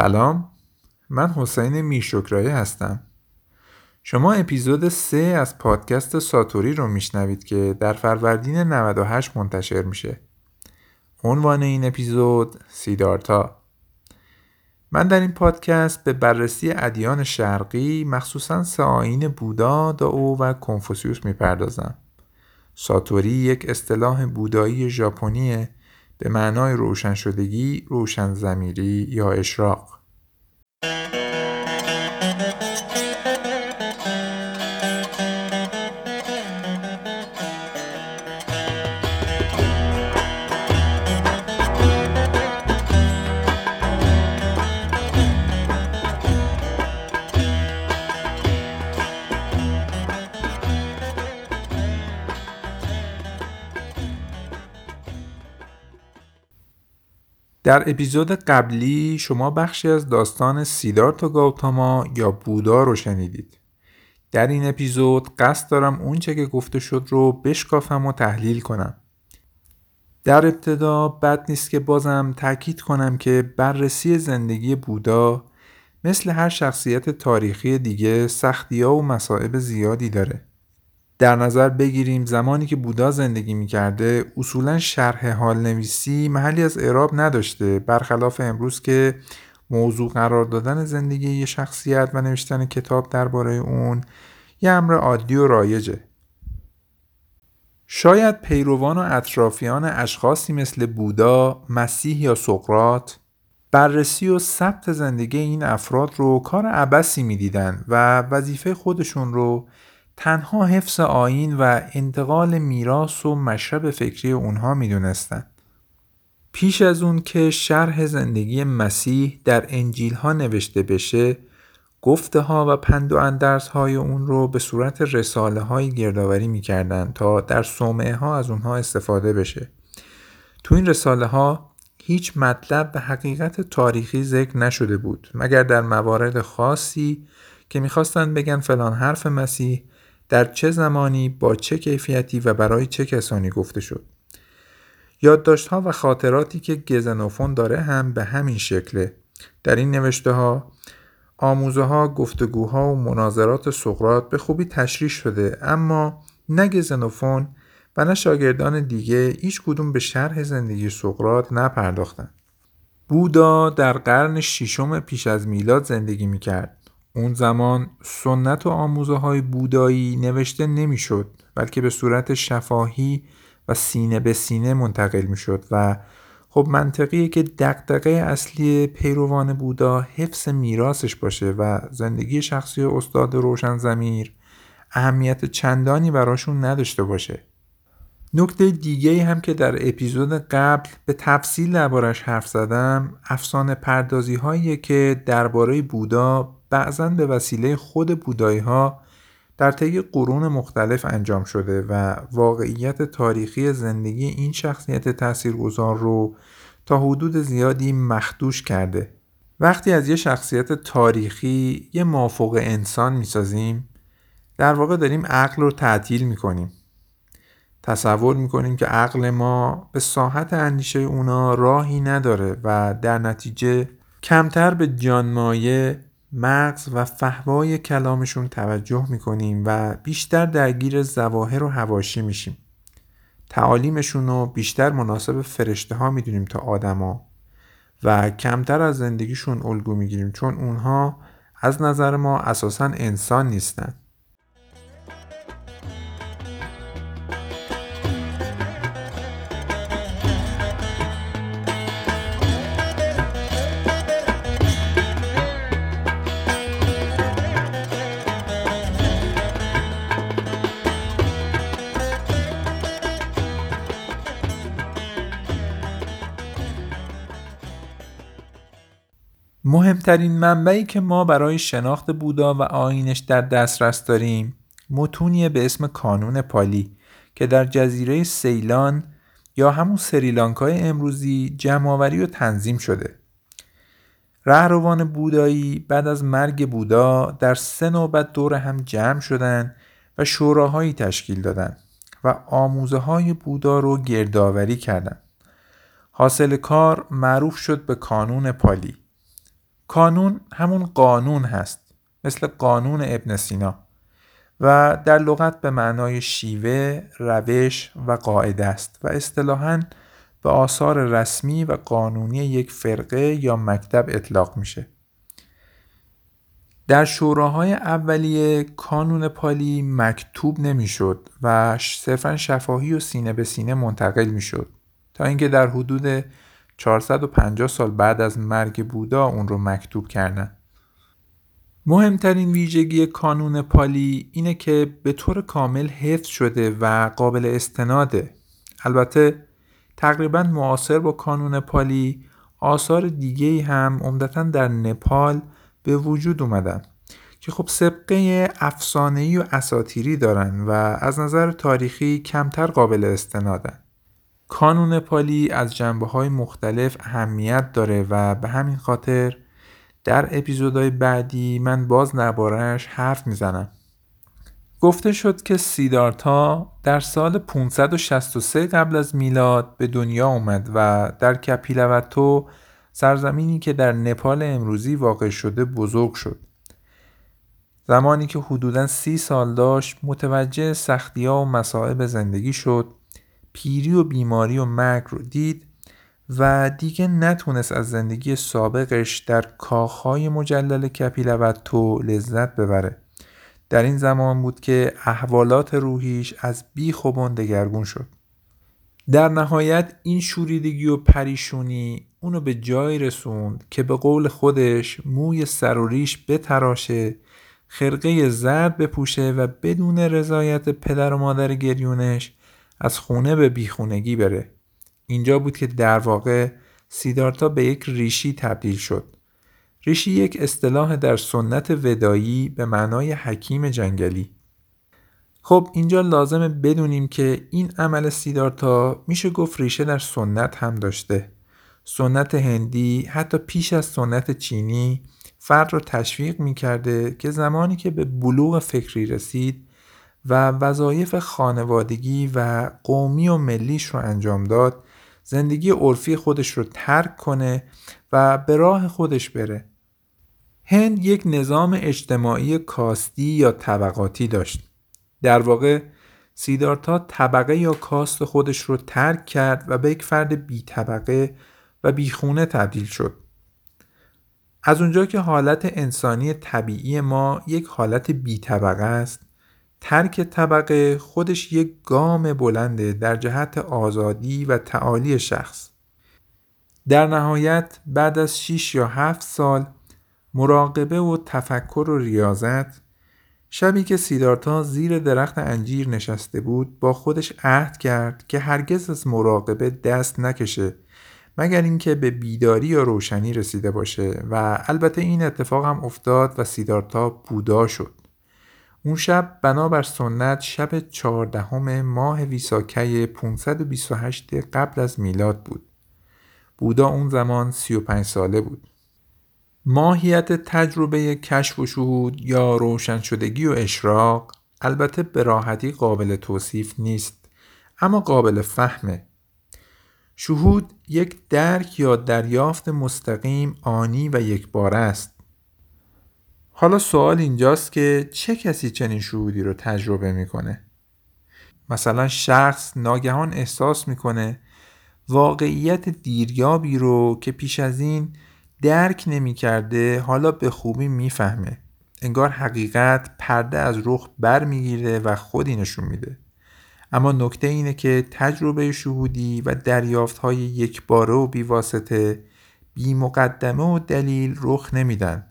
سلام. من حسین میرشکرایی هستم. شما اپیزود 3 از پادکست ساتوری رو میشنوید که در فروردین 98 منتشر میشه. عنوان این اپیزود سیدارتا. من در این پادکست به بررسی ادیان شرقی مخصوصا سه آین بودا، داو و کنفوسیوس می‌پردازم. ساتوری یک اصطلاح بودایی ژاپنیه به معنای روشن شدگی، روشن زمیری یا اشراق. در اپیزود قبلی شما بخشی از داستان سیدارتا گاوتاما یا بودا رو شنیدید. در این اپیزود قصد دارم اونچه که گفته شد رو بشکافم و تحلیل کنم. در ابتدا بد نیست که بازم تاکید کنم که بررسی زندگی بودا مثل هر شخصیت تاریخی دیگه سختی ها و مسائب زیادی داره. در نظر بگیریم زمانی که بودا زندگی می‌کرده اصولا شرح حال نویسی محلی از اعراب نداشته. برخلاف امروز که موضوع قرار دادن زندگی یه شخصیت و نوشتن کتاب درباره اون یه امر عادی و رایجه. شاید پیروان و اطرافیان اشخاصی مثل بودا، مسیح یا سقرات بررسی و ثبت زندگی این افراد رو کار عبسی می‌دیدن و وظیفه خودشون رو تنها حفظ آین و انتقال میراث و مشرب فکری اونها می‌دونستند. پیش از اون که شرح زندگی مسیح در انجیل ها نوشته بشه گفته ها و پند و اندرس های اون رو به صورت رساله های گردآوری می‌کردند تا در صومعه ها از اونها استفاده بشه. تو این رساله ها هیچ مطلب به حقیقت تاریخی ذکر نشده بود مگر در موارد خاصی که می‌خواستند بگن فلان حرف مسیح در چه زمانی با چه کیفیتی و برای چه کسانی گفته شد. یادداشت‌ها و خاطراتی که گزنوفون داره هم به همین شکله. در این نوشته ها آموزه ها گفتگوها و مناظرات سقرات به خوبی تشریح شده اما نه گزنوفون و نه شاگردان دیگه هیچ کدوم به شرح زندگی سقرات نپرداختند. بودا در قرن ششم پیش از میلاد زندگی می‌کرد. اون زمان سنت و آموزه های بودایی نوشته نمی‌شد بلکه به صورت شفاهی و سینه به سینه منتقل می‌شد و خب منطقیه که دقدقه اصلی پیروان بودا حفظ میراثش باشه و زندگی شخصی استاد روشن زمیر اهمیت چندانی براشون نداشته باشه. نکته دیگه هم که در اپیزود قبل به تفصیل دربارش حرف زدم افسانه پردازی هایی که درباره بودا بعضا به وسیله خود بودایی ها در طی قرون مختلف انجام شده و واقعیت تاریخی زندگی این شخصیت تاثیرگذار رو تا حدود زیادی مخدوش کرده. وقتی از یه شخصیت تاریخی یه مافوق انسان می‌سازیم در واقع داریم عقل رو تعطیل می‌کنیم. تصور می‌کنیم که عقل ما به ساحت اندیشه اونا راهی نداره و در نتیجه کمتر به جانمایه مغز و فهوای کلامشون توجه می‌کنیم و بیشتر درگیر زواهر و هواشی میشیم. تعالیمشون رو بیشتر مناسب فرشته ها می‌دونیم تا آدما و کمتر از زندگیشون الگو می‌گیریم چون اونها از نظر ما اساسا انسان نیستند مهمترین منبعی که ما برای شناخت بودا و آینش در دسترس داریم متونی به اسم کانون پالی که در جزیره سیلان یا همون سریلانکای امروزی جمعآوری و تنظیم شده رهروان بودایی بعد از مرگ بودا در سه نوبت دور هم جمع شدن و شوراهایی تشکیل دادند و آموزه های بودا رو گردآوری کردند. حاصل کار معروف شد به کانون پالی کانون همون قانون هست مثل قانون ابن سینا و در لغت به معنای شیوه، روش و قاعده است و اصطلاحاً به آثار رسمی و قانونی یک فرقه یا مکتب اطلاق میشه. در شوراهای اولیه کانون پالی مکتوب نمی‌شد و صرفا شفاهی و سینه به سینه منتقل می‌شد تا اینکه در حدود 450 سال بعد از مرگ بودا اون رو مکتوب کردن. مهمترین ویژگی کانون پالی اینه که به طور کامل حفظ شده و قابل استناده. البته تقریبا معاصر با کانون پالی آثار دیگه هم عمدتا در نپال به وجود اومدن که خب سبقه افسانه‌ای و اساتیری دارن و از نظر تاریخی کمتر قابل استنادن. کانون پالی از جنبه های مختلف اهمیت داره و به همین خاطر در اپیزودهای بعدی من باز دربارهش حرف می‌زنم. گفته شد که سیدارتا در سال 563 قبل از میلاد به دنیا اومد و در کپیلوتو سرزمینی که در نپال امروزی واقع شده بزرگ شد. زمانی که حدوداً سی سال داشت متوجه سختی ها و مسائب زندگی شد پیری و بیماری و مرگ رو دید و دیگه نتونست از زندگی سابقش در کاخهای مجلل کپیلوتو لذت ببره. در این زمان بود که احوالات روحیش از بیخ و دگرگون شد. در نهایت این شوریدگی و پریشونی اونو به جایی رسوند که به قول خودش موی سر و ریش بتراشه خرقه زرد بپوشه و بدون رضایت پدر و مادر گریونش از خونه به بیخونگی بره. اینجا بود که در واقع سیدارتا به یک ریشی تبدیل شد. ریشی یک اصطلاح در سنت ودایی به معنای حکیم جنگلی. خب اینجا لازمه بدونیم که این عمل سیدارتا میشه گفت ریشه در سنت هم داشته. سنت هندی حتی پیش از سنت چینی فرد رو تشویق می‌کرده که زمانی که به بلوغ فکری رسید و وظایف خانوادگی و قومی و ملیش رو انجام داد. زندگی عرفی خودش رو ترک کنه و به راه خودش بره. هند یک نظام اجتماعی کاستی یا طبقاتی داشت. در واقع سیدارتا طبقه یا کاست خودش رو ترک کرد و به یک فرد بی طبقه و بی خونه تبدیل شد. از اونجا که حالت انسانی طبیعی ما یک حالت بی طبقه است. ترک طبقه خودش یک گام بلنده در جهت آزادی و تعالی شخص. در نهایت بعد از 6 یا 7 سال مراقبه و تفکر و ریاضت شبی که سیدارتا زیر درخت انجیر نشسته بود با خودش عهد کرد که هرگز از مراقبه دست نکشه مگر اینکه به بیداری یا روشنی رسیده باشه. و البته این اتفاق هم افتاد و سیدارتا بودا شد. اون شب بنابر سنت شب چهاردهم ماه ویساکی 528 قبل از میلاد بود. بودا اون زمان 35 ساله بود. ماهیت تجربه کشف و شهود یا روشن شدگی و اشراق البته به راحتی قابل توصیف نیست اما قابل فهمه شهود یک درک یا دریافت مستقیم آنی و یک بار است. حالا سوال اینجاست که چه کسی چنین شهودی رو تجربه می‌کنه؟ مثلا شخص ناگهان احساس می‌کنه واقعیت دیریابی رو که پیش از این درک نمی‌کرده حالا به خوبی می‌فهمه. انگار حقیقت پرده از رخ بر می‌گیره و خودی نشون میده. اما نکته اینه که تجربه شهودی و دریافت های یک باره و بیواسطه بی مقدمه و دلیل رخ نمیدن.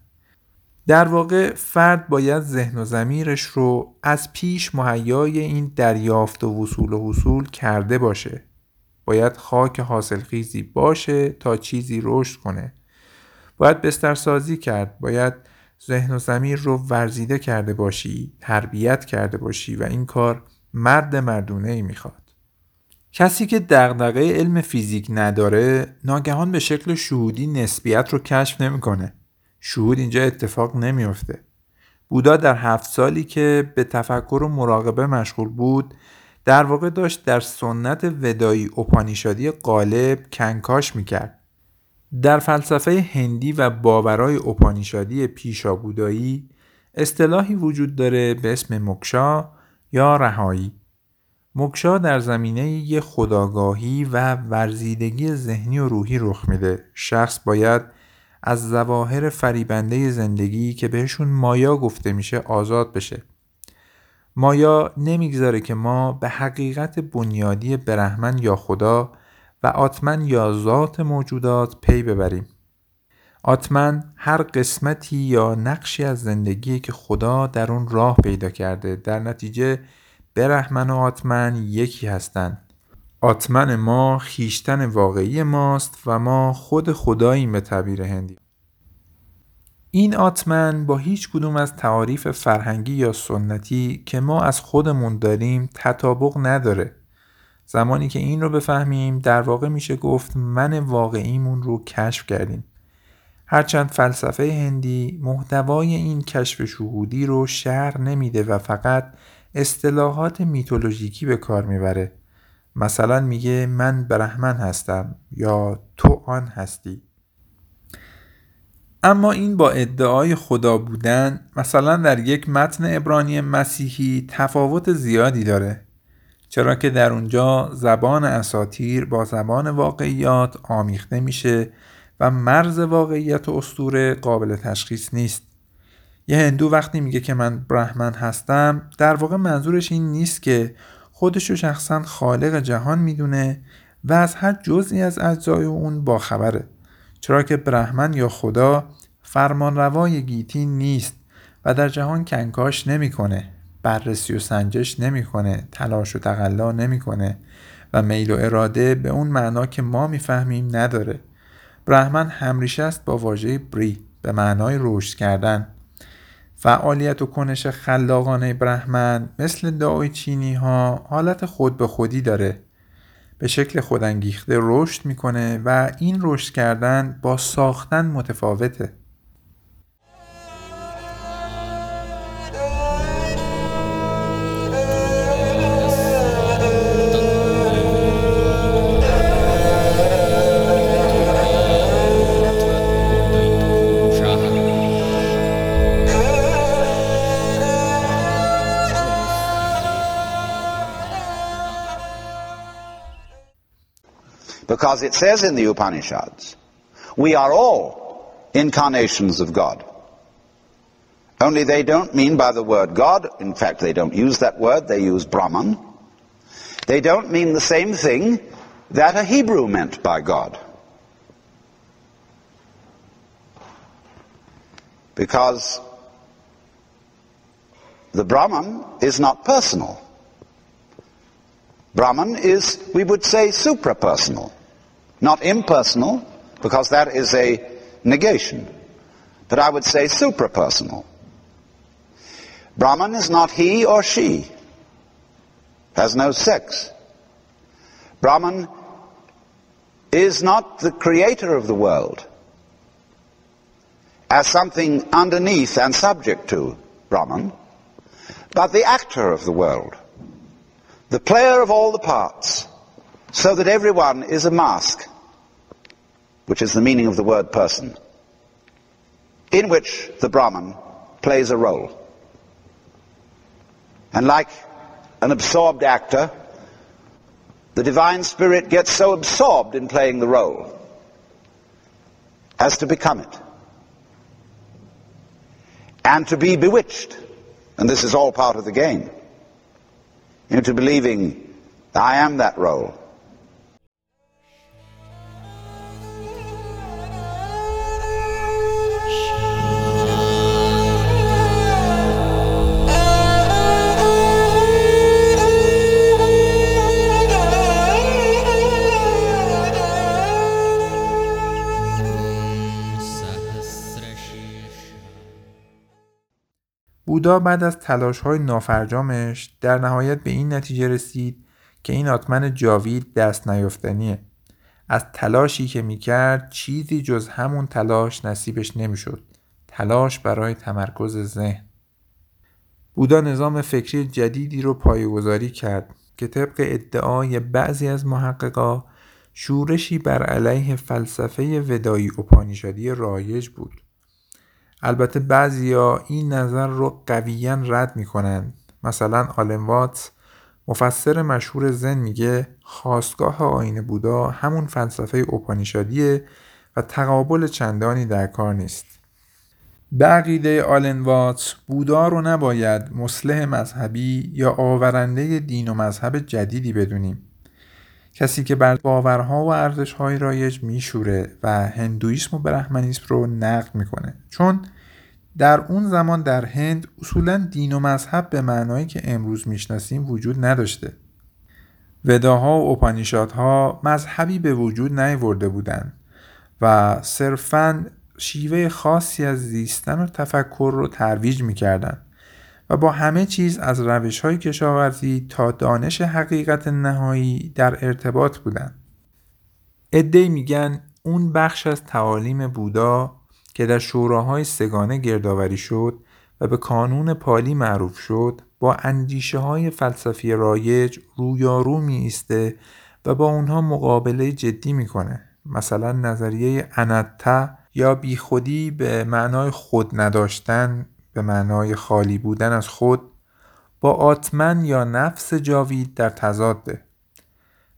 در واقع فرد باید ذهن و زمیرش رو از پیش مهیای این دریافت و وصول و حصول کرده باشه. باید خاک حاصل خیزی باشه تا چیزی رشد کنه. باید بسترسازی کرد. باید ذهن و زمیر رو ورزیده کرده باشی تربیت کرده باشی و این کار مرد مردونه ای می‌خواد. کسی که دغدغه علم فیزیک نداره ناگهان به شکل شهودی نسبیت رو کشف نمی‌کنه. شهود اینجا اتفاق نمیافته. بودا در هفت سالی که به تفکر و مراقبه مشغول بود در واقع داشت در سنت ودایی اپانیشادی قالب کنکاش می‌کرد. در فلسفه هندی و باورای اپانیشادی پیشا بودایی اصطلاحی وجود داره به اسم مکشا یا رهایی. مکشا در زمینه یه خداگاهی و ورزیدگی ذهنی و روحی رخ میده. شخص باید از ظواهر فریبنده زندگی که بهشون مایا گفته میشه آزاد بشه. مایا نمی‌گذاره که ما به حقیقت بنیادی برهمن یا خدا و آتمن یا ذات موجودات پی ببریم. آتمن هر قسمتی یا نقشی از زندگی که خدا در اون راه پیدا کرده در نتیجه برهمن و آتمن یکی هستند آتمن ما خیشتن واقعی ماست و ما خود خداییم به تعبیر هندی. این آتمن با هیچ کدوم از تعاریف فرهنگی یا سنتی که ما از خودمون داریم تطابق نداره. زمانی که این رو بفهمیم در واقع میشه گفت من واقعیمون رو کشف کردیم. هرچند فلسفه هندی محتوای این کشف شهودی رو شهر نمیده و فقط اصطلاحات میتولوژیکی به کار می‌بره. مثلا میگه من برهمن هستم یا تو آن هستی. اما این با ادعای خدا بودن مثلا در یک متن ابرانی مسیحی تفاوت زیادی داره. چرا که در اونجا زبان اساتیر با زبان واقعیات آمیخته میشه و مرز واقعیت و اسطوره قابل تشخیص نیست. یه هندو وقتی میگه که من برهمن هستم در واقع منظورش این نیست که خودشو شخصا خالق جهان می‌دونه و از هر جزئی از اجزای اون باخبره. چرا که برهمن یا خدا فرمانروای گیتی نیست و در جهان کنکاش نمی‌کنه بررسی و سنجش نمی‌کنه تلاش و تقلا نمی‌کنه و میل و اراده به اون معنا که ما می‌فهمیم نداره. برهمن همریشه است با واژه بری به معنای رشد کردن. فعالیت و کنش خلاقانه برهمن مثل دعای چینی ها حالت خود به خودی داره. به شکل خودانگیخته رشد می‌کنه و این رشد کردن با ساختن متفاوته. Because it says in the Upanishads, we are all incarnations of God. Only they don't mean by the word God, in fact they don't use that word, they use Brahman. They don't mean the same thing that a Hebrew meant by God. Because the Brahman is not personal. Brahman is, we would say, suprapersonal. Not impersonal, because that is a negation. But I would say suprapersonal. Brahman is not he or she. Has no sex. Brahman is not the creator of the world as something underneath and subject to Brahman, but the actor of the world, the player of all the parts, so that everyone is a mask, which is the meaning of the word person, in which the Brahman plays a role. And like an absorbed actor, the divine spirit gets so absorbed in playing the role as to become it. And to be bewitched, and this is all part of the game, into believing I am that role. بودا بعد از تلاش های نافرجامش در نهایت به این نتیجه رسید که این آتمن جاوید دست نیافتنیه. از تلاشی که می‌کرد چیزی جز همون تلاش نصیبش نمی‌شد. تلاش برای تمرکز ذهن. بودا نظام فکری جدیدی رو پایگذاری کرد که طبق ادعای بعضی از محققا شورشی بر علیه فلسفه ودایی اپانیشادی رایج بود. البته بعضیا این نظر رو قویا رد می‌کنن. مثلا آلنوات مفسر مشهور زن میگه خواستگاه آین بودا همون فلسفه اپانیشادیه و تقابل چندانی در کار نیست. به عقیده آلنوات بودا رو نباید مسلح مذهبی یا آورنده دین و مذهب جدیدی بدونیم. کسی که بر باورها و ارزشهای رایج میشوره و هندویسم و برهمنیسم رو نقد می‌کنه. چون در اون زمان در هند اصولا دین و مذهب به معنایی که امروز می‌شناسیم وجود نداشته. وداها و اپانیشادها مذهبی به وجود نیورده بودند و صرفا شیوه خاصی از زیستن و تفکر رو ترویج می‌کردند. و با همه چیز از روش های کشاورزی تا دانش حقیقت نهایی در ارتباط بودند. ادهی میگن اون بخش از تعالیم بودا که در شوراهای سگانه گردآوری شد و به کانون پالی معروف شد با اندیشه های فلسفی رایج رویارو می ایسته و با اونها مقابله جدی می‌کنه مثلا نظریه انتا یا بیخودی به معنای خود نداشتن به معنای خالی بودن از خود با آتمن یا نفس جاوید در تضاده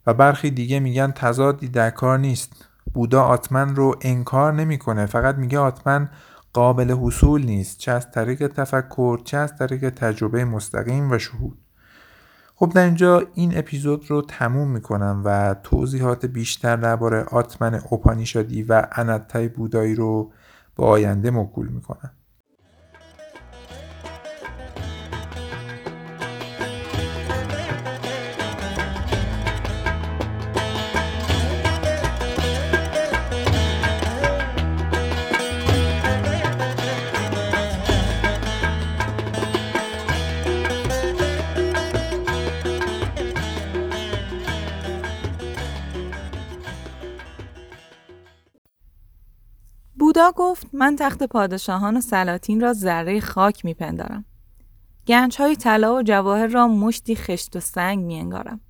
و برخی دیگه میگن تضادی در کار نیست. بودا آتمن رو انکار نمی‌کنه فقط میگه آتمن قابل حصول نیست. چه از طریق تفکر چه از طریق تجربه مستقیم و شهود. خب در اینجا این اپیزود رو تموم می‌کنم و توضیحات بیشتر درباره آتمن اوپانیشادی و انتای بودایی رو به آینده مکول می‌کنم. گفت من تخت پادشاهان و سلاطین را ذره خاک میپندارم. گنج های طلا و جواهر را مشتی خشت و سنگ می انگارم.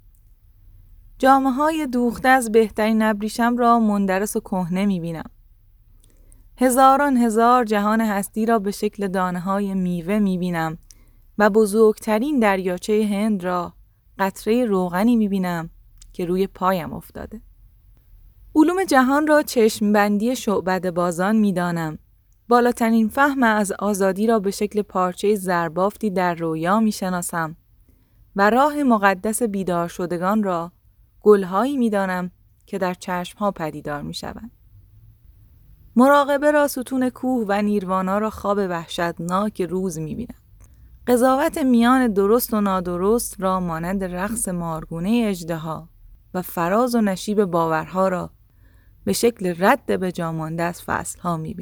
جامعه های دوخته از بهترین نبریشم را مندرس و کهنه می بینم. هزاران هزار جهان هستی را به شکل دانه های میوه می بینم و بزرگترین دریاچه هند را قطره روغنی می بینم که روی پایم افتاده. علوم جهان را چشمبندی شعبد بازان می دانم. بالاترین فهم از آزادی را به شکل پارچه زربافتی در رویا می شناسم و راه مقدس بیدار شدگان را گلهایی می دانم که در چشمها پدیدار می شوند. مراقبه را ستون کوه و نیروانا را خواب وحشتناک روز می بینم. قضاوت میان درست و نادرست را مانند رقص مارگونه اجدها و فراز و نشیب باورها را به شکل رد به جامانده از فصل ها می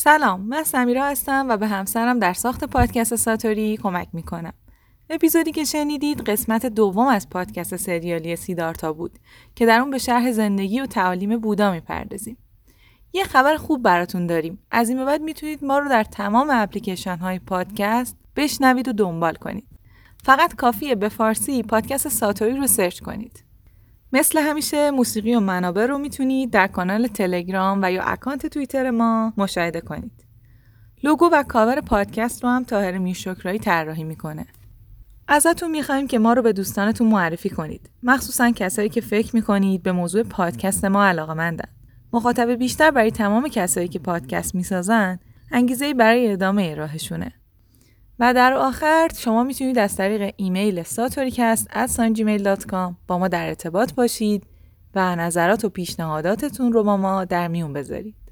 سلام من سمیرا هستم و به همسرم در ساخت پادکست ساتوری کمک می‌کنم. اپیزودی که شنیدید قسمت دوم از پادکست سریالی سیدارتا بود که در اون به شرح زندگی و تعالیم بودا می‌پردازیم. یه خبر خوب براتون داریم. از این بعد می‌تونید ما رو در تمام اپلیکیشن های پادکست بشنوید و دنبال کنید. فقط کافیه به فارسی پادکست ساتوری رو search کنید. مثل همیشه موسیقی و منابع رو می‌تونید در کانال تلگرام و یا account توییتر ما مشاهده کنید. لوگو و کاور پادکست رو هم تاهر میشکرایی طراحی می‌کنه. ازتون می‌خوایم که ما رو به دوستانتون معرفی کنید. مخصوصا کسایی که فکر می‌کنید به موضوع پادکست ما علاقه مندن. مخاطب بیشتر برای تمام کسایی که پادکست می‌سازن انگیزه برای ادامه راهشونه. و در آخر شما می‌تونید از طریق ایمیل ساتوریکست با ما در ارتباط باشید و نظرات و پیشنهاداتتون رو با ما در میون بذارید.